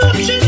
Sta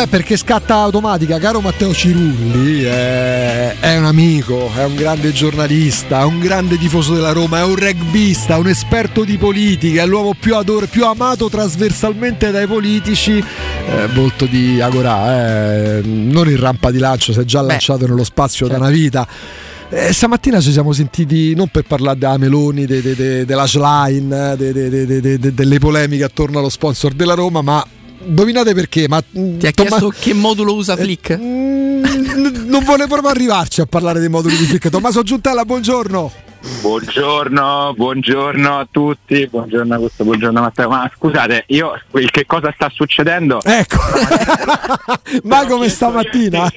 beh, perché scatta automatica, caro Matteo Cirulli, è, è un amico, è un grande giornalista, è un grande tifoso della Roma, è un rugbista, un esperto di politica, è l'uomo più, ador- più amato trasversalmente dai politici, eh, volto di Agorà, eh, non in rampa di lancio, si è già lanciato nello spazio da una vita. Eh, stamattina ci siamo sentiti non per parlare della Meloni, de- de- de- della Schlein, de- de- de- de- de- delle polemiche attorno allo sponsor della Roma, ma indovinate perché? Ma, Ti ha chiesto che modulo usa Flick? non vuole proprio arrivarci a parlare dei moduli di Flick. Tommaso Giuntella, buongiorno. Buongiorno, buongiorno a tutti, buongiorno Augusto, buongiorno Matteo. Ma scusate, io il che cosa sta succedendo? Ecco, ma come stamattina?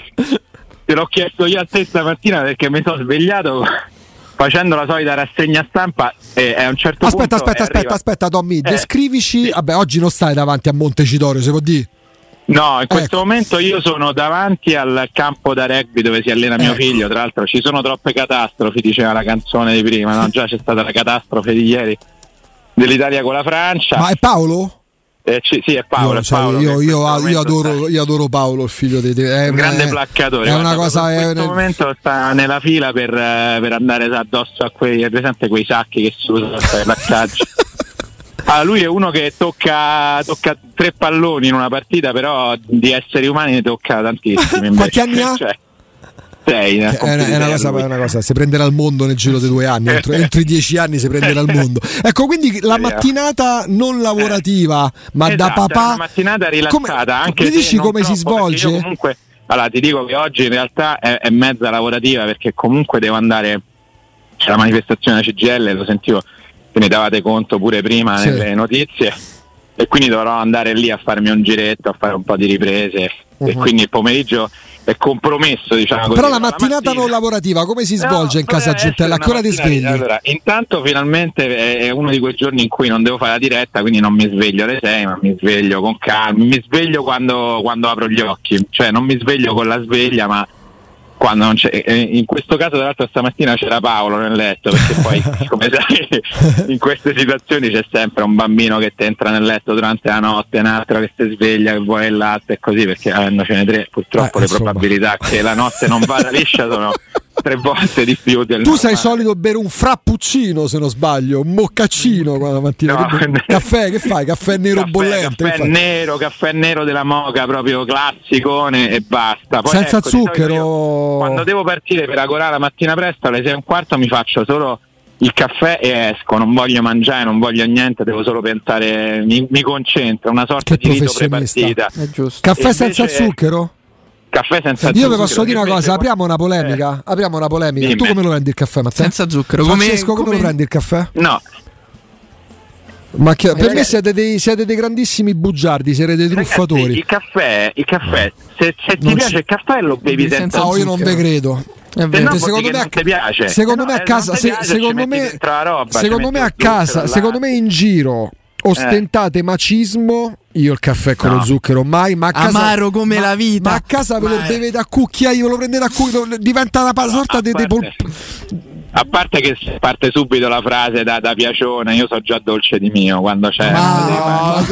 Te l'ho chiesto io a te stamattina perché mi sono svegliato facendo la solita rassegna stampa e a un certo Aspetta, punto aspetta, aspetta, arriva- aspetta, Tommy, Eh, descrivici. Vabbè, oggi non stai davanti a Montecitorio, se può dire. No, in questo Ecco. momento io sono davanti al campo da rugby dove si allena mio Ecco. figlio, tra l'altro ci sono troppe catastrofi, diceva la canzone di prima, no? già c'è stata la catastrofe di ieri dell'Italia con la Francia. Ma è Paolo? Eh, ci- sì, è Paolo. io, è cioè, Paolo io- io- io adoro, io adoro Paolo, il figlio di te. È un grande è- placcatore. È una cosa. In è- questo momento sta nella fila per, eh, per andare addosso a quei, è presente quei sacchi che si usano per i placcaggi. Allora, lui è uno che tocca, tocca tre palloni in una partita, però di esseri umani ne tocca tantissimi. invece. Quanti anni ha? Cioè, sei, ne ha È una, è una cosa, è una cosa, si prenderà il mondo nel giro di due anni, entro, entro i dieci anni si prenderà il mondo. Ecco, quindi la mattinata non lavorativa, ma da Esatto, è papà. una mattinata rilassata, Come- anche mi se dici come si troppo, perché svolge? comunque, allora ti dico che oggi in realtà è, è mezza lavorativa perché comunque devo andare c'è la manifestazione della CGL, lo sentivo, che ne davate conto pure prima Sì. nelle notizie e quindi dovrò andare lì a farmi un giretto, a fare un po' di riprese e Mhm. quindi il pomeriggio è compromesso diciamo così. Però la Ma mattinata mattina- non lavorativa come si No, svolge in casa Giuntella? A che essere ora ti una mattina- svegli? Allora, intanto finalmente è, è uno di quei giorni in cui non devo fare la diretta, quindi non mi sveglio alle 6, ma mi sveglio con calma, mi sveglio quando, quando apro gli occhi, cioè non mi sveglio con la sveglia, ma quando non c'è. eh, In questo caso, tra l'altro, stamattina c'era Paolo nel letto, perché poi, come sai, in queste situazioni c'è sempre un bambino che ti entra nel letto durante la notte, un altro che si sveglia, che vuole il latte e così, perché avendocene tre, purtroppo Eh, le insomma. probabilità che la notte non vada liscia sono tre volte di più del Tu sei normale. solito bere un frappuccino, se non sbaglio, un mocaccino quando mattina. No. Che- caffè, che fai? Caffè nero Caffè, bollente? caffè nero, caffè nero della moca, proprio classicone e basta. Poi, Senza ecco, zucchero? io, Quando devo partire per agorare la mattina presto alle 6 e un quarto mi faccio solo il caffè e esco, non voglio mangiare, non voglio niente, devo solo pensare, mi, mi concentro, una sorta Che di rito prepartita. È giusto. Caffè E senza invece- zucchero? Caffè senza Io zucchero. vi posso dire una cosa, apriamo una polemica. Apriamo una polemica. Tu Dimmi. come lo prendi il caffè, Matteo? Senza zucchero. Come, Francesco, come, come- lo prendi il caffè? No, Ma che- per me ragazzi- siete dei, siete dei grandissimi bugiardi, siete dei ragazzi, truffatori. il caffè, il caffè se, se ti Non piace ci- il caffè lo bevi Senza senza No, io non ve credo. È vero. no, secondo me, piace. secondo Eh me no, a eh, casa, se- secondo me, secondo me a casa, secondo me in giro ostentate macismo. Io il caffè con No. lo zucchero mai, ma a casa, Amaro come ma- la vita. Ma a casa ve lo Ma- bevete a cucchiaio, ve lo prendete a cucchiaio, diventa una sorta a di di parte- pol- A parte che parte subito la frase da, da piacione, io so già dolce di mio quando c'è. Ma-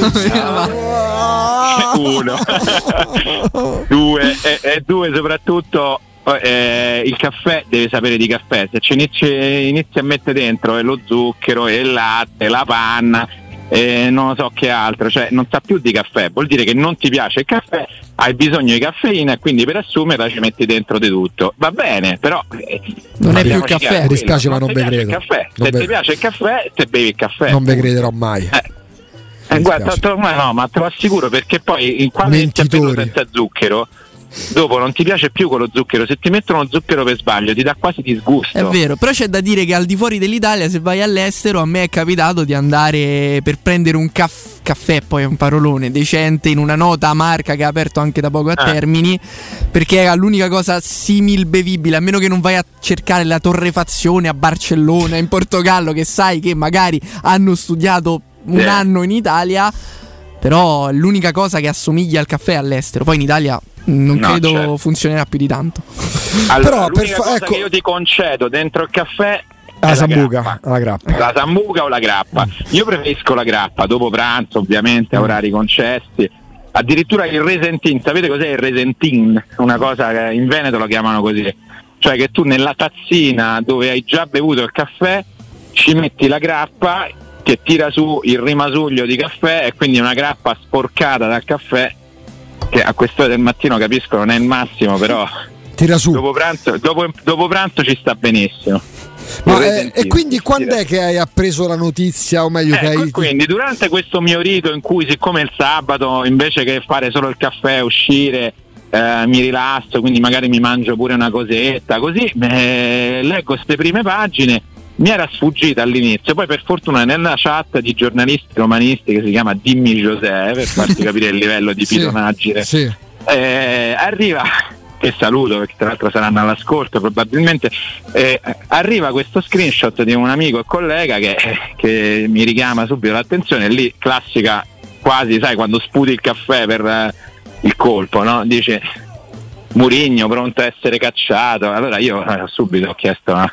Uno, due e, e due soprattutto eh, il caffè deve sapere di caffè, se ci inizi, inizi a mettere dentro eh, lo zucchero, e il latte, la panna e non lo so che altro, cioè non sa più di caffè, vuol dire che non ti piace il caffè, hai bisogno di caffeina e quindi per assumerla ci metti dentro di tutto. Va bene, però eh, Non è più parliamoci caffè. Mi dispiace, ma non ve il credo. Se ve- ti piace il caffè, te bevi il caffè. non ve crederò mai. Eh, eh, guarda, no, ma te lo assicuro perché poi in Mentitori. senza zucchero, dopo non ti piace più quello zucchero. Se ti mettono zucchero per sbaglio, ti dà quasi disgusto. È vero, però c'è da dire che al di fuori dell'Italia, se vai all'estero, a me è capitato di andare per prendere un caff- caffè, poi è un parolone decente, in una nota marca che ha aperto anche da poco a Ah. Termini, perché era l'unica cosa simil bevibile, a meno che non vai a cercare la torrefazione a Barcellona, in Portogallo, che sai che magari hanno studiato un Sì. anno in Italia. Però è l'unica cosa che assomiglia al caffè all'estero. Poi in Italia non No, credo certo. funzionerà più di tanto. Allora, Però, per l'unica fa- cosa ecco- che io ti concedo dentro il caffè La la sambuca, grappa. la grappa. la sambuca o la grappa. Io preferisco la grappa dopo pranzo, ovviamente, Mm. a orari concessi. Addirittura il resentin, sapete cos'è il resentin? Una cosa che in Veneto lo chiamano così. Cioè che tu nella tazzina dove hai già bevuto il caffè ci metti la grappa che tira su il rimasuglio di caffè e quindi una grappa sporcata dal caffè che a quest'ora del mattino capisco non è il massimo, però Tira su. dopo pranzo, dopo, dopo pranzo ci sta benissimo. Eh, e quindi quando è che hai appreso la notizia, o meglio che Ecco, hai... quindi durante questo mio rito in cui siccome il sabato invece che fare solo il caffè uscire eh, mi rilasso quindi magari mi mangio pure una cosetta così eh, leggo queste prime pagine mi era sfuggita all'inizio poi per fortuna nella chat di giornalisti romanisti che si chiama Dimmi José per farti capire il livello di Sì, pitonaggine Sì. eh, arriva che saluto perché tra l'altro saranno all'ascolto probabilmente eh, arriva questo screenshot di un amico e collega che, che mi richiama subito l'attenzione lì classica quasi sai quando sputi il caffè per eh, il colpo no? dice Murigno pronto a essere cacciato allora io eh, subito ho chiesto eh,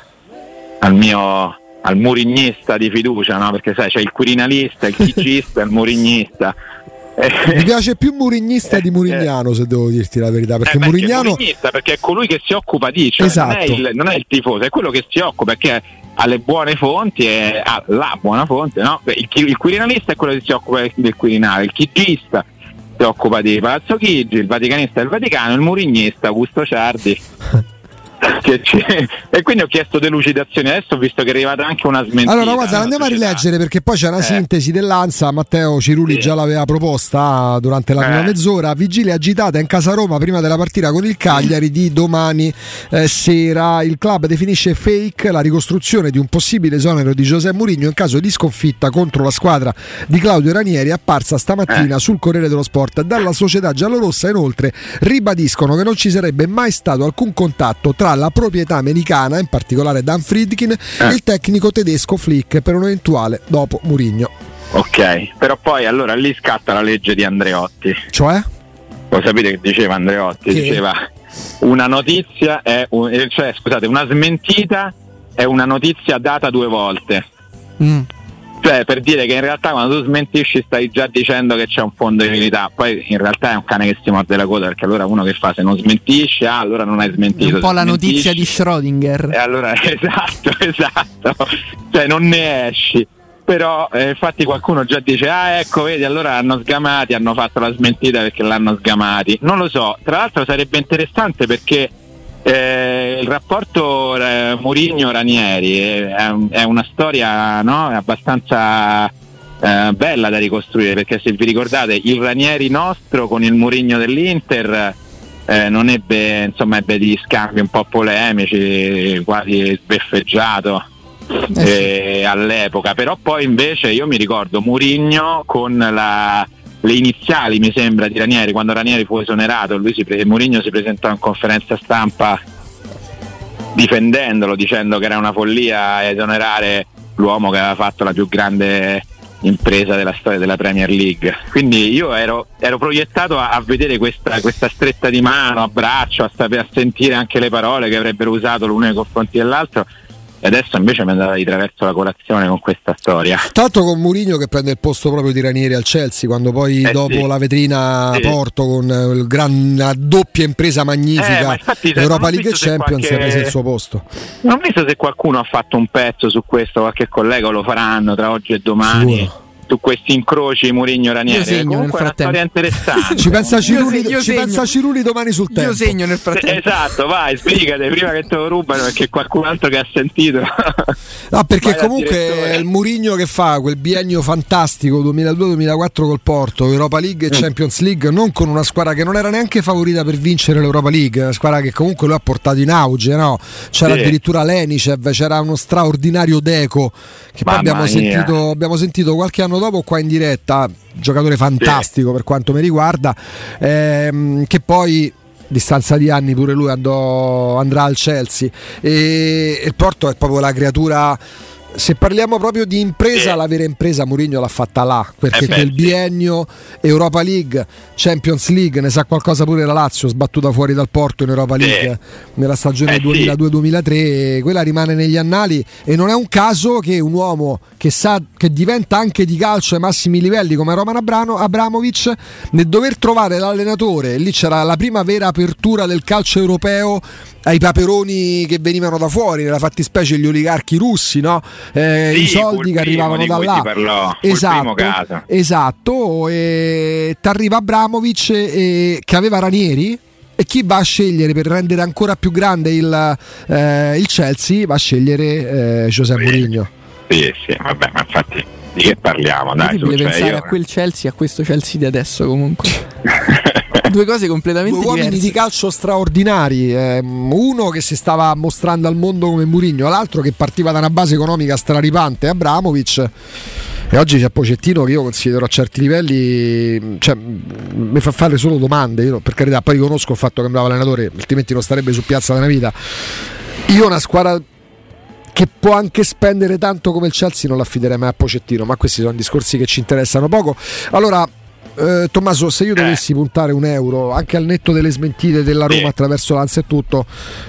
al mio al murignista di fiducia no? perché sai c'è il quirinalista il chigista e il murignista Mi piace più Murignista di Murignano, se devo dirti la verità, perché eh, Murignano... Murignista, perché è colui che si occupa di, cioè non, è Esatto. il, non è il tifoso, è quello che si occupa, perché ha le buone fonti e ha la buona fonte, no? Il, il quirinalista è quello che si occupa del Quirinale, il chigista si occupa di Palazzo Chigi, il vaticanista del Vaticano, il murignista Augusto Ciardi. E quindi ho chiesto delucidazioni. Adesso ho visto che è arrivata anche una smentita. Allora, guarda, nella andiamo a rileggere perché poi c'è una Eh. sintesi dell'Ansa. Matteo Cirulli Sì. già l'aveva proposta durante la prima Eh. mezz'ora. Vigilia agitata in casa Roma prima della partita con il Cagliari di domani eh, sera. Il club definisce fake la ricostruzione di un possibile esonero di Giuseppe Mourinho in caso di sconfitta contro la squadra di Claudio Ranieri, apparsa stamattina Eh. sul Corriere dello Sport. Dalla società giallorossa, inoltre, ribadiscono che non ci sarebbe mai stato alcun contatto tra la proprietà americana, in particolare Dan Friedkin, e il tecnico tedesco Flick per un eventuale dopo Mourinho. Ok, però poi allora lì scatta la legge di Andreotti. Cioè? Lo sapete che diceva Andreotti? Che? Diceva una notizia è un- eh, cioè scusate, una smentita è una notizia data due volte. Mm. Cioè, per dire che in realtà quando tu smentisci stai già dicendo che c'è un fondo di verità, poi in realtà è un cane che si morde la coda, perché allora uno che fa se non smentisce, ah, allora non hai È smentito. un po' la notizia di Schrödinger. E allora, esatto, esatto. Cioè non ne esci. Però eh, infatti qualcuno già dice, ah ecco, vedi, allora hanno sgamati, hanno fatto la smentita perché l'hanno sgamati. Non lo so, tra l'altro sarebbe interessante perché eh, il rapporto eh, Murigno-Ranieri è, è è una storia no? abbastanza eh, bella da ricostruire perché se vi ricordate il Ranieri nostro con il Murigno dell'Inter eh, non ebbe, insomma, ebbe degli scambi un po' polemici, quasi sbeffeggiato Eh eh, all'epoca, però poi invece io mi ricordo Murigno con la- le iniziali mi sembra di Ranieri, quando Ranieri fu esonerato, lui si pre- Murigno si presentò in conferenza stampa difendendolo, dicendo che era una follia esonerare l'uomo che aveva fatto la più grande impresa della storia della Premier League. Quindi io ero, ero proiettato a, a vedere questa, questa stretta di mano, abbraccio, a, sapere, a sentire anche le parole che avrebbero usato l'uno nei confronti dell'altro. E adesso invece mi è andata di traverso la colazione con questa storia. Tanto con Mourinho che prende il posto proprio di Ranieri al Chelsea, quando poi Eh dopo sì. la vetrina Sì. Porto con eh, gran- la doppia impresa Eh, magnifica ma infatti, Europa League e Champions qualche- ha preso il suo posto. Non ho visto se qualcuno ha fatto un pezzo su questo, qualche collega lo faranno tra oggi e domani. Sicuro. Su questi incroci Murigno-Ranieri. Io segno Comunque nel è una storia interessante. Ci pensa Cirulli, io ci segno. pensa Cirulli domani sul tempo. Io segno nel frattempo. Esatto, vai, spiegate prima che te lo rubano perché qualcun altro che ha sentito. No, perché Vai comunque è il Murigno che fa quel biennio fantastico 2002-2004 col Porto, Europa League Mm. e Champions League, non con una squadra che non era neanche favorita per vincere l'Europa League, una squadra che comunque lui ha portato in auge, no? C'era Sì. addirittura Lenicev, c'era uno straordinario Deco che poi Mamma abbiamo mia. sentito, abbiamo sentito qualche anno dopo qua in diretta, giocatore fantastico per quanto mi riguarda, ehm, che poi distanza di anni pure lui andò- andrà al Chelsea. E il Porto è proprio la creatura se parliamo proprio di impresa, Sì. la vera impresa Mourinho l'ha fatta là, perché Eh beh, quel biennio Europa League, Champions League, ne sa qualcosa pure la Lazio, sbattuta fuori dal Porto in Europa. League nella stagione Eh sì. 2002-2003, quella rimane negli annali e non è un caso che un uomo che sa che diventa anche di calcio ai massimi livelli come Roman Abrano, Abramovic, nel dover trovare l'allenatore, lì c'era la prima vera apertura del calcio europeo ai paperoni che venivano da fuori, nella fattispecie gli oligarchi russi, no? Eh, Sì, i soldi che arrivavano di da cui là. parlò, esatto, primo caso. esatto, e t'arriva Abramovic e- che aveva Ranieri e chi va a scegliere per rendere ancora più grande il, eh, il Chelsea va a scegliere eh, José Mourinho. sì, sì, vabbè, ma infatti di che parliamo? Dai, su, Incredibile cioè, pensare io- a quel Chelsea a questo Chelsea di adesso comunque. Due cose completamente Due uomini diverse. di calcio straordinari, ehm, uno che si stava mostrando al mondo come Mourinho, l'altro che partiva da una base economica straripante, Abramovic. E oggi c'è Pocettino che io considero a certi livelli, cioè, m- mi fa fare solo domande. Io, per carità, poi riconosco il fatto che è un bravo allenatore, altrimenti non starebbe su piazza una vita. Io una squadra che può anche spendere tanto come il Chelsea non l'affiderei mai a Pocettino, ma questi sono discorsi che ci interessano poco. Allora, eh, Tommaso, se io dovessi puntare un euro anche al netto delle smentite della Roma Sì. attraverso l'Anza e tutto,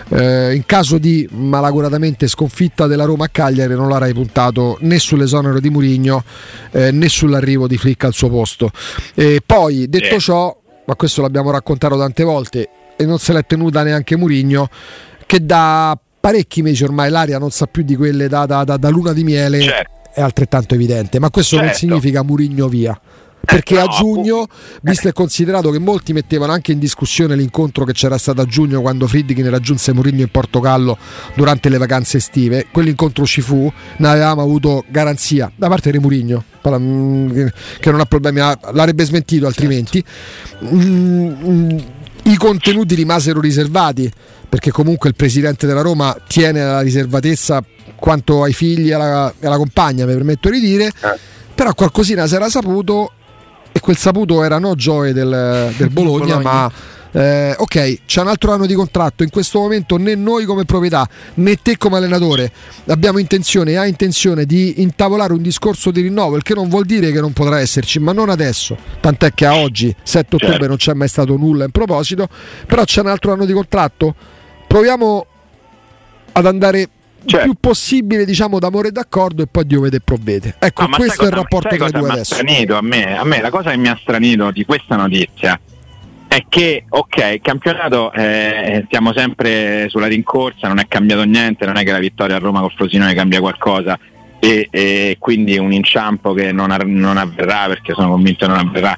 eh, in caso di malaguratamente sconfitta della Roma a Cagliari, non l'avrei puntato né sull'esonero di Murigno eh, né sull'arrivo di Flick al suo posto. E poi, detto ciò, ma questo l'abbiamo raccontato tante volte e non se l'è tenuta neanche Murigno, che da parecchi mesi ormai l'aria non sa più di quelle da, da- da- da luna di miele, Certo. è altrettanto evidente, ma questo non Certo. significa Murigno via. Perché no, a giugno, visto e considerato che molti mettevano anche in discussione l'incontro che c'era stato a giugno quando Friedkin raggiunse Mourinho in Portogallo durante le vacanze estive, quell'incontro ci fu, ne avevamo avuto garanzia da parte di Mourinho, mm, che- non ha problemi, ah, l'avrebbe smentito altrimenti. Mm, mm, I contenuti rimasero riservati perché comunque il presidente della Roma tiene alla riservatezza quanto ai figli e alla, alla compagna, mi permetto di dire, però qualcosina si era saputo e quel saputo era no Gioia del, del Bologna, Bologna. ma eh, ok, c'è un altro anno di contratto. In questo momento né noi come proprietà né te come allenatore abbiamo intenzione e ha intenzione di intavolare un discorso di rinnovo, il che non vuol dire che non potrà esserci, ma non adesso. Tant'è che a oggi, 7 ottobre, Certo. non c'è mai stato nulla in proposito, però c'è un altro anno di contratto. Proviamo ad andare Certo. più possibile diciamo d'amore e d'accordo e poi Dio vede e provvede. Ecco, No, ma questo è il rapporto tra i due adesso. stranito a me? A me la cosa che mi ha stranito di questa notizia è che, ok, il campionato eh, siamo sempre sulla rincorsa, non è cambiato niente, non è che la vittoria a Roma col Frosinone cambia qualcosa e, e quindi un inciampo che non, non avverrà perché sono convinto che non avverrà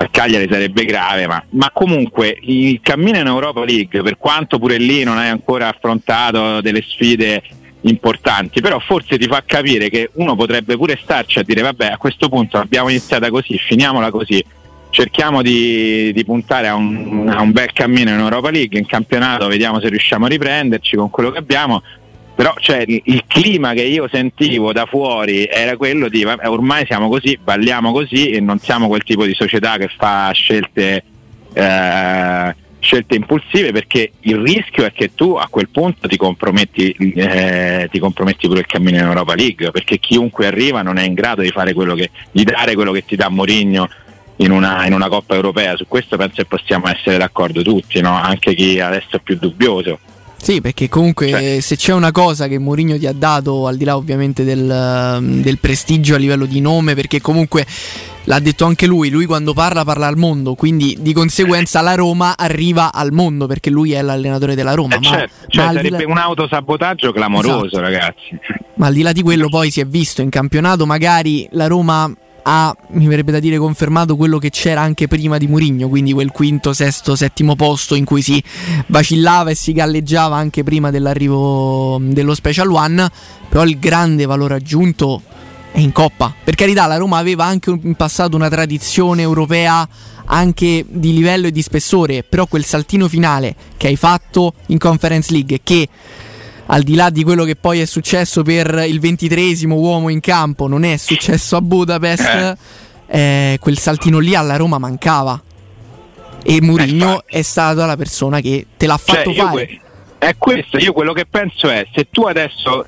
a Cagliari sarebbe grave, ma, ma comunque il cammino in Europa League, per quanto pure lì non hai ancora affrontato delle sfide importanti, però forse ti fa capire che uno potrebbe pure starci a dire vabbè a questo punto abbiamo iniziata così, finiamola così, cerchiamo di, di puntare a un, a un bel cammino in Europa League, in campionato vediamo se riusciamo a riprenderci con quello che abbiamo, però cioè, il, clima che io sentivo da fuori era quello di vabbè, ormai siamo così, balliamo così e non siamo quel tipo di società che fa scelte, eh, scelte impulsive perché il rischio è che tu a quel punto ti comprometti, eh, ti comprometti pure il cammino in Europa League perché chiunque arriva non è in grado di, quello che, di dare quello che ti dà Mourinho in una, in una Coppa Europea, su questo penso che possiamo essere d'accordo tutti, no? anche chi adesso è più dubbioso. Sì, perché comunque Cioè- se c'è una cosa che Mourinho ti ha dato, al di là ovviamente del, del prestigio a livello di nome, perché comunque l'ha detto anche lui, lui quando parla parla al mondo, quindi di conseguenza la Roma arriva al mondo perché lui è l'allenatore della Roma. Eh, ma, certo, cioè, ma di là- sarebbe un autosabotaggio clamoroso, Esatto. ragazzi. ma al di là di quello poi si è visto in campionato, magari la Roma ha, mi verrebbe da dire, confermato quello che c'era anche prima di Mourinho, quindi quel quinto, sesto, settimo posto in cui si vacillava e si galleggiava anche prima dell'arrivo dello Special One, però il grande valore aggiunto è in Coppa. Per carità, la Roma aveva anche in passato una tradizione europea anche di livello e di spessore, però quel saltino finale che hai fatto in Conference League che al di là di quello che poi è successo per il ventitresimo uomo in campo, non è successo a Budapest, eh, quel saltino lì alla Roma mancava. E Mourinho infatti. è stata la persona che te l'ha Cioè, fatto io fare. è questo, io quello che penso è se tu adesso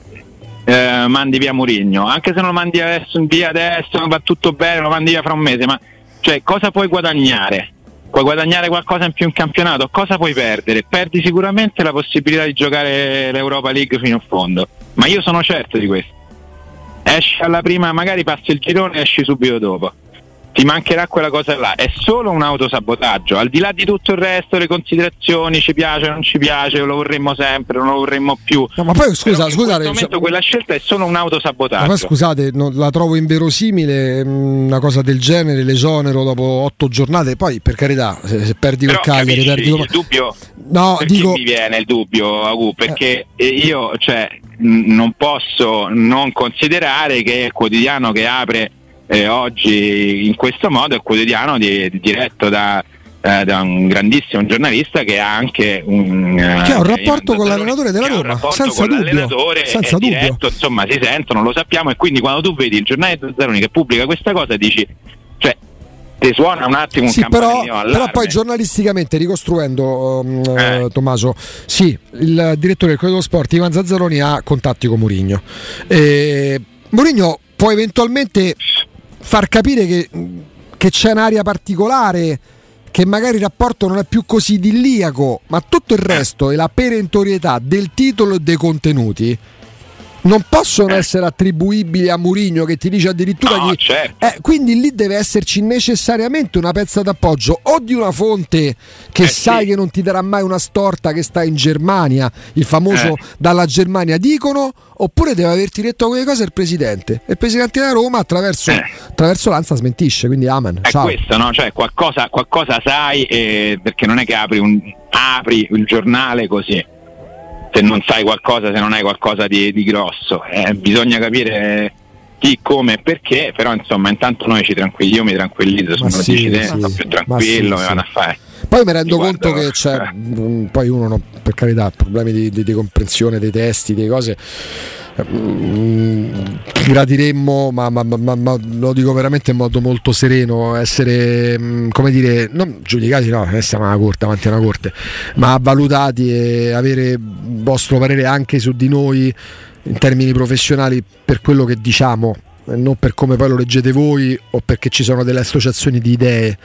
eh, mandi via Murigno, anche se non lo mandi adesso, via adesso, va tutto bene, lo mandi via fra un mese, ma cioè, cosa puoi guadagnare? Puoi guadagnare qualcosa in più in campionato? Cosa puoi perdere? Perdi sicuramente la possibilità di giocare l'Europa League fino in fondo, ma io sono certo di questo. Esci alla prima, magari passi il girone e esci subito dopo. Ti mancherà quella cosa là, è solo un autosabotaggio, al di là di tutto il resto, le considerazioni, ci piace, non ci piace, lo vorremmo sempre, non lo vorremmo più. No, ma poi scusa, in scusate, questo momento quella scelta è solo un Ma autosabotaggio. poi scusate, non- la trovo inverosimile mh, una cosa del genere, l'esonero dopo otto giornate. Poi, per carità, se, se perdi Però col Cagliari, perdi il dubbio No, dico. mi viene il dubbio, Agu, perché eh, io cioè, non posso non considerare che il quotidiano che apre eh, oggi in questo modo è quotidiano di- diretto da, eh, da un grandissimo giornalista che ha anche un, eh, Che ha un rapporto con l'allenatore della Roma, senza con dubbio, l'allenatore senza dubbio. diretto, insomma si sentono, lo sappiamo e quindi quando tu vedi il giornale di Zazzaroni che pubblica questa cosa dici cioè ti suona un attimo un Sì, però, però poi giornalisticamente ricostruendo um, Eh. eh, Tommaso, sì, il direttore del Corriere dello Sport Ivan Zazzaroni ha contatti con Mourinho. E Mourinho può eventualmente far capire che, che c'è un'area particolare che magari il rapporto non è più così idilliaco, ma tutto il resto e la perentorietà del titolo e dei contenuti non possono essere attribuibili a Mourinho che ti dice addirittura No, di- certo. eh, quindi lì deve esserci necessariamente una pezza d'appoggio o di una fonte che Eh, sai sì. che non ti darà mai una storta che sta in Germania, il famoso Eh. dalla Germania dicono, oppure deve averti detto quelle cose il presidente. E il presidente della Roma attraverso, Eh. attraverso l'Anza smentisce, quindi amen. È Ciao. questo, no? Cioè qualcosa, qualcosa sai eh, perché non è che apri, un- apri il giornale così. Se non sai qualcosa, se non hai qualcosa di, di grosso. Eh, bisogna capire chi, come e perché, però insomma intanto noi ci tranquilli, io mi tranquillizzo, lo sì, sì. sto più tranquillo, sì, mi vado sì. a fare. Poi mi rendo conto che c'è, eh. poi uno no, per carità ha problemi di, di- di comprensione dei testi, delle cose. Mm, gradiremmo, ma, ma- ma- ma lo dico veramente in modo molto sereno, essere, mm, come dire, non giudicati, no, eh, siamo alla corte, davanti una corte, ma valutati e avere il vostro parere anche su di noi in termini professionali per quello che diciamo, non per come poi lo leggete voi o perché ci sono delle associazioni di idee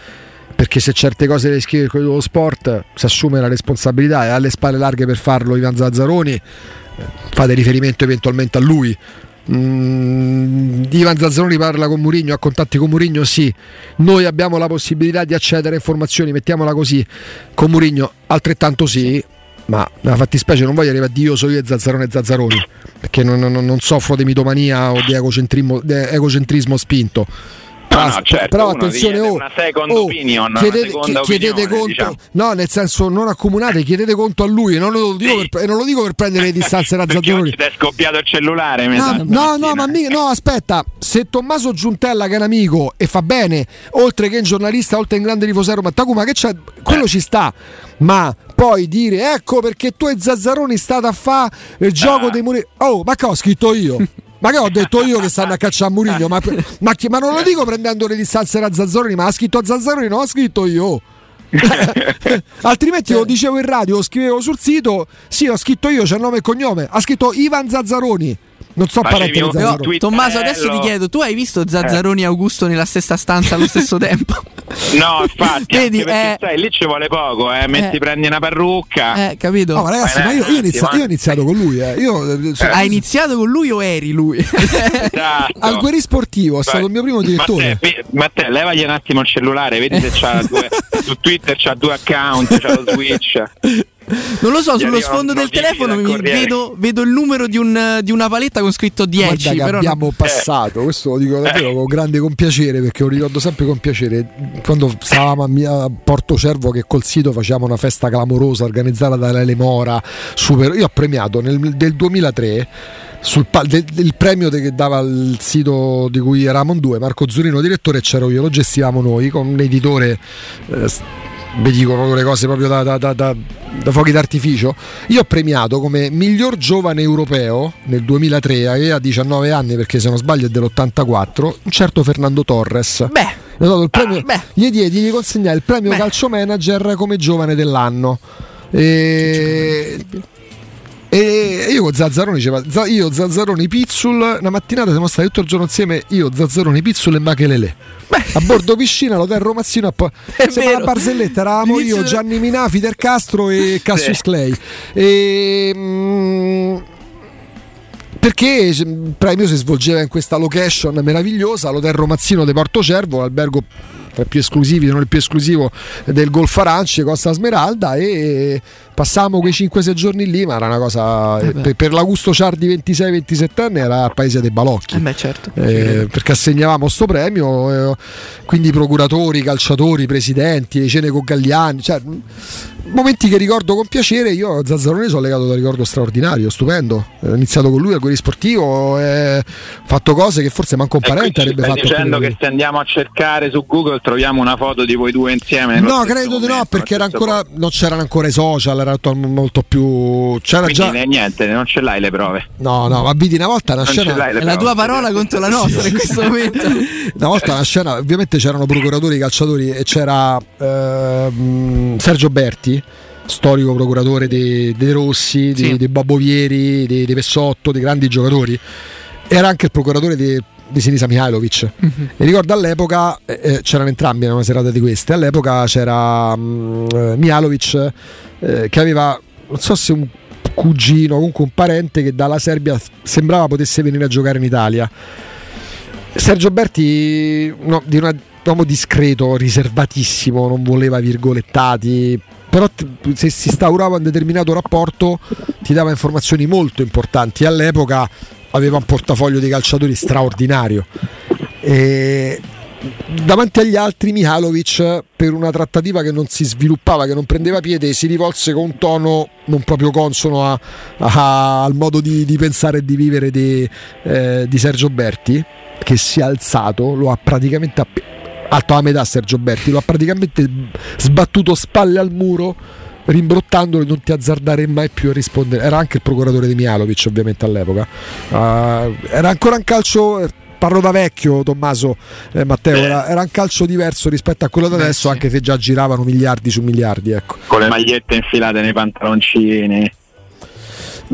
perché se certe cose le scrive con lo sport si assume la responsabilità e ha le spalle larghe per farlo Ivan Zazzaroni eh, fate riferimento eventualmente a lui Mm, Ivan Zazzaroni parla con Murigno, ha contatti con Murigno? Sì. Noi abbiamo la possibilità di accedere a informazioni, mettiamola così, con Murigno altrettanto sì, ma nella fattispecie non voglio arrivare a dire io sono io e Zazzarone e Zazzaroni, perché non, non- non soffro di mitomania o di egocentrismo, di egocentrismo spinto. No, no, certo, però attenzione, oh, una second oh, opinion, chiedete, seconda chi- chiedete opinione, conto, diciamo. no, nel senso non accomunate, chiedete conto a lui, non lo dico, Sì. per, e non lo dico per prendere le distanze oggi ti è scoppiato il cellulare No, no, no, ma mica- no, aspetta, se Tommaso Giuntella che è un amico e fa bene, oltre che un giornalista, oltre che un grande tifosero, ma Takuma che c'è, quello Eh. ci sta. Ma poi dire ecco perché tu e Zazzaroni state a fare il gioco Ah. dei muri. Oh, ma che ho scritto io? Ma che ho detto io che stanno a cacciare a Murigno? Ma, ma chi- ma non lo dico prendendo le distanze da Zazzaroni, ma ha scritto a Zazzaroni, non ha scritto io. Altrimenti lo dicevo in radio, lo scrivevo sul sito. Sì, ho scritto io, c'è nome e cognome. Ha scritto Ivan Zazzaroni. Non so parente di Zazzaroni. Tommaso, adesso ti chiedo, tu hai visto Zazzaroni e Augusto nella stessa stanza allo stesso tempo? No infatti Vedi, anche perché eh, sai lì ci vuole poco eh, metti eh. prendi una parrucca Eh, capito? No, ma ragazzi, ma io, io, inizia- io ho iniziato con lui. Eh. Io, so- Hai iniziato con lui o eri lui? Esatto. al Guerri Sportivo è stato il mio primo direttore. Matteo, levagli un attimo il cellulare, vedi se c'ha due, su Twitter c'ha due account, c'ha lo switch. Non lo so, Gli sullo sfondo del telefono vedo, vedo il numero di, un- di una paletta con scritto 10. Guarda che però abbiamo non- passato, questo lo dico davvero con grande compiacere perché lo ricordo sempre con piacere. Quando stavamo a, Mia- a Porto Cervo che col sito facciamo una festa clamorosa organizzata da Lele Mora, super- io ho premiato nel del 2003 sul pal- del, del premio de- che dava il sito di cui eravamo in due, Marco Zurino direttore e c'ero io, lo gestivamo noi con un editore eh, vi dico proprio le cose proprio da, da- da- da- da fuochi d'artificio. Io ho premiato come miglior giovane europeo nel 2003, aveva 19 anni perché se non sbaglio è dell'84, un certo Fernando Torres. Beh, premio, beh. gli diedi, gli consegnai il premio Beh. calcio manager come giovane dell'anno. E, e io con Zazzaroni diceva, "Za- io Zazzaroni Pizzul, una mattinata siamo stati tutto il giorno insieme, io Zazzaroni Pizzul e Machelele. A bordo piscina, l'hotel Romazzino, po- sembra la barzelletta, eravamo io, Gianni Minà, Fidel Castro e Cassius. Clay. E, mm, perché il premio si svolgeva in questa location meravigliosa, l'hotel Romazzino di Porto Cervo, l'albergo tra i più esclusivi, se non il più esclusivo del Golf Aranci, Costa Smeralda e passammo quei 5-6 giorni lì, ma era una cosa Eh beh. per, per l'Augusto Ciardi 26-27 anni era al paese dei balocchi. eh beh, certo. Eh, perché assegnavamo sto premio, eh, quindi procuratori, calciatori, presidenti, le cene con Gagliani, cioè, momenti che ricordo con piacere. Io a Zazzarone sono legato da un ricordo straordinario, stupendo. Eh, Ho iniziato con lui al Guerri Sportivo, eh, fatto cose che forse manco un parente avrebbe stai fatto. dicendo prima che se andiamo a cercare su Google troviamo una foto di voi due insieme? No, credo di no, perché ancora, non c'erano ancora i social, era molto più. C'era già. Quindi eh, niente, non ce l'hai le prove. No, no, ma vedi una volta una Non ce scena. È la tua parola contro la nostra in questo momento. Una volta una scena, ovviamente c'erano procuratori, calciatori e c'era ehm, Sergio Berti, storico procuratore dei, dei Rossi, dei, Sì. dei Bobovieri, dei, dei Pessotto, dei grandi giocatori. Era anche il procuratore di, di Sinisa Mihailovic. E ricordo all'epoca, eh, eh, c'erano entrambi in una serata di queste, all'epoca c'era mm, eh, Mihailovic eh, che aveva, non so se un cugino, comunque un parente che dalla Serbia sembrava potesse venire a giocare in Italia. Sergio Berti, no, di una- un uomo discreto, riservatissimo, non voleva virgolettati, però se si instaurava un determinato rapporto ti dava informazioni molto importanti. All'epoca aveva un portafoglio di calciatori straordinario. E davanti agli altri Mihalovic per una trattativa che non si sviluppava, che non prendeva piede, si rivolse con un tono non proprio consono a- a- al modo di, di pensare e di vivere di, eh, di Sergio Berti, che si è alzato, lo ha praticamente alto a metà Sergio Berti, lo ha praticamente sbattuto spalle al muro rimbrottandolo e non ti azzardare mai più a rispondere. Era anche il procuratore di Mialovic ovviamente all'epoca. Uh, era ancora un calcio... eh, Parlo da vecchio, Tommaso eh, Matteo. Era, era un calcio diverso rispetto a quello da Beh, adesso, sì. anche se già giravano miliardi su miliardi. Ecco. Con le magliette infilate nei pantaloncini.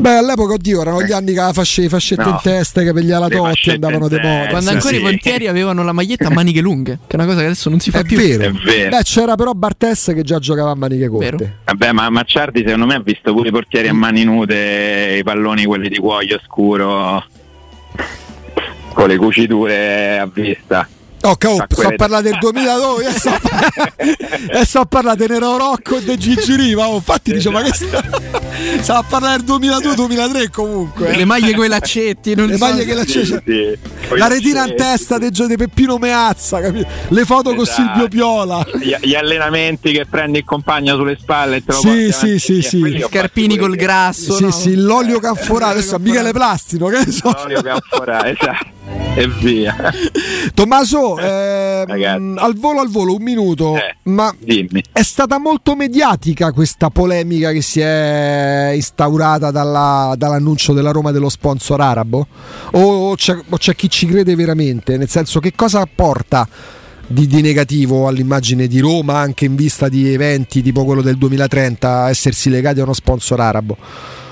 Beh, all'epoca, oddio, erano gli anni che la fasce, fascette No. in testa, i capelli alla totti andavano testa. moda. Quando ancora sì. i portieri avevano la maglietta a maniche lunghe, che è una cosa che adesso non si fa È più. vero. È vero. Beh, c'era però Bartes che già giocava a maniche corte. Vero. Vabbè, ma Macciardi secondo me ha visto pure i portieri a mani nude, i palloni quelli di cuoio scuro, con le cuciture a vista. Oh, cavolo, sto a parlare del 2002 e sto, a parlare- e sto a parlare di Nero Rocco e di Gigi Riva. Oh, infatti dice, ma che sta... Stavo a parlare del 2002-2003 comunque. Le maglie con i laccetti, non Le so. maglie che la Sì, sì. La retina in testa di Gio- di Peppino Meazza, capito? le foto con Esatto. Silvio Piola. Gli, gli allenamenti che prendi il compagno sulle spalle e te lo Sì, sì, sì, sì. Quelli li ho Scarpini col grasso. sì, no? sì, l'olio canforato, adesso a Michele Plastino, che so. L'olio canforato, esatto. E via. Tommaso, Ragazzi. al volo al volo, un minuto, Eh. ma Dimmi. è stata molto mediatica questa polemica che si è instaurata dalla- dall'annuncio della Roma dello sponsor arabo? O c'è, o c'è chi ci crede veramente? Nel senso, che cosa porta di, di negativo all'immagine di Roma, anche in vista di eventi tipo quello del 2030, essersi legati a uno sponsor arabo?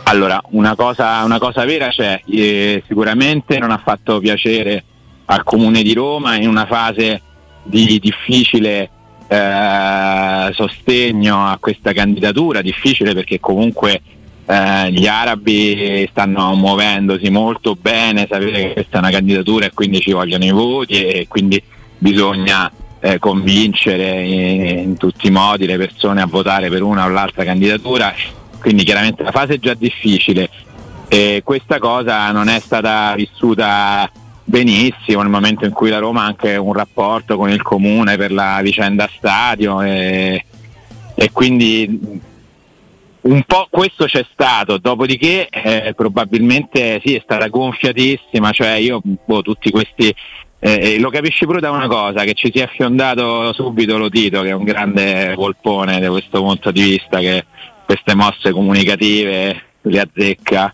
Allora, una cosa, una cosa vera c'è, eh, sicuramente non ha fatto piacere al Comune di Roma in una fase di difficile eh, sostegno a questa candidatura, difficile perché comunque eh, gli arabi stanno muovendosi molto bene, sapere che questa è una candidatura e quindi ci vogliono i voti e quindi bisogna eh, convincere in, in tutti i modi le persone a votare per una o l'altra candidatura, quindi chiaramente la fase è già difficile. E questa cosa non è stata vissuta benissimo nel momento in cui la Roma ha anche un rapporto con il comune per la vicenda stadio e, e quindi un po' questo c'è stato, dopodiché eh, probabilmente sì è stata gonfiatissima, cioè io boh, tutti questi eh, lo capisci pure da una cosa, che ci si è affiondato subito lo Tito, che è un grande volpone da questo punto di vista, che queste mosse comunicative le azzecca.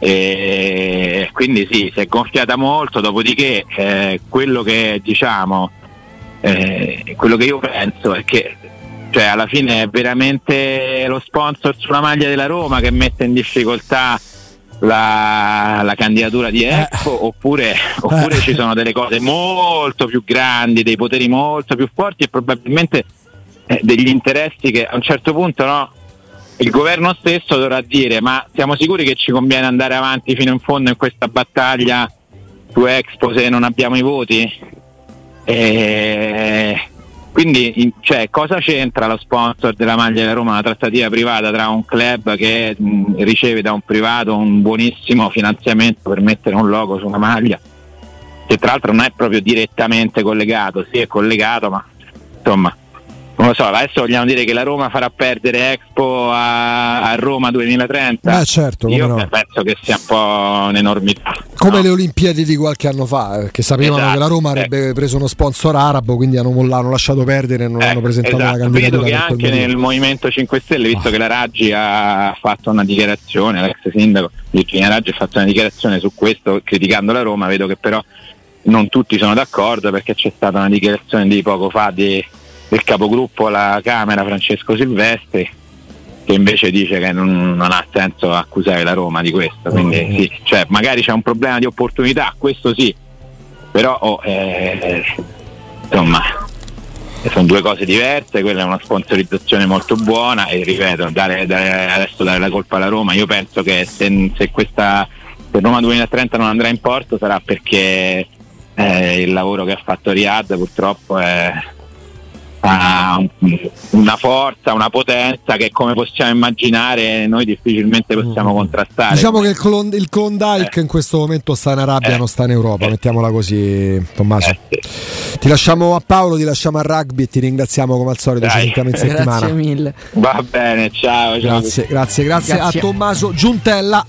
E quindi sì, si è gonfiata molto, dopodiché eh, quello che diciamo, eh, quello che io penso è che cioè, alla fine è veramente lo sponsor sulla maglia della Roma che mette in difficoltà la, la candidatura di Expo oppure, oppure ci sono delle cose molto più grandi, dei poteri molto più forti e probabilmente eh, degli interessi che a un certo punto no, il governo stesso dovrà dire ma siamo sicuri che ci conviene andare avanti fino in fondo in questa battaglia su Expo se non abbiamo i voti? E quindi in- cioè, cosa c'entra lo sponsor della maglia della Roma, una trattativa privata tra un club che mh, riceve da un privato un buonissimo finanziamento per mettere un logo su una maglia, che tra l'altro non è proprio direttamente collegato, sì è collegato ma insomma non lo so, adesso vogliamo dire che la Roma farà perdere Expo a, a Roma 2030? Beh, certo, Io no. penso che sia un po' un'enormità. Come no? le Olimpiadi di qualche anno fa, eh, che sapevano Esatto, che la Roma avrebbe preso uno sponsor arabo, quindi hanno, mollato, hanno lasciato perdere e non hanno Eh, presentato la esatto. candidatura. Vedo che anche nel Movimento 5 Stelle, visto Ah. che la Raggi ha fatto una dichiarazione, l'ex sindaco Virginia Raggi ha fatto una dichiarazione su questo criticando la Roma, vedo che però non tutti sono d'accordo perché c'è stata una dichiarazione di poco fa di- del capogruppo alla Camera Francesco Silvestri che invece dice che non, non ha senso accusare la Roma di questo, quindi Oh. sì, cioè, magari c'è un problema di opportunità, questo sì, però oh, eh, insomma sono due cose diverse, quella è una sponsorizzazione molto buona. E ripeto, dare, dare- adesso dare la colpa alla Roma, io penso che se, se questa se Roma 2030 non andrà in porto sarà perché eh, il lavoro che ha fatto Riyadh purtroppo è, una forza, una potenza che come possiamo immaginare noi difficilmente possiamo contrastare. Diciamo che il, Clon- il Klondike Eh. in questo momento sta in Arabia, Eh. non sta in Europa, Eh. mettiamola così, Tommaso. Eh, sì. Ti lasciamo a Paolo, ti lasciamo al rugby e ti ringraziamo come al solito. Ci Dai. sentiamo in settimana. Grazie mille. Va bene, ciao, ciao. Grazie, grazie, grazie, Grazie. a Tommaso Giuntella.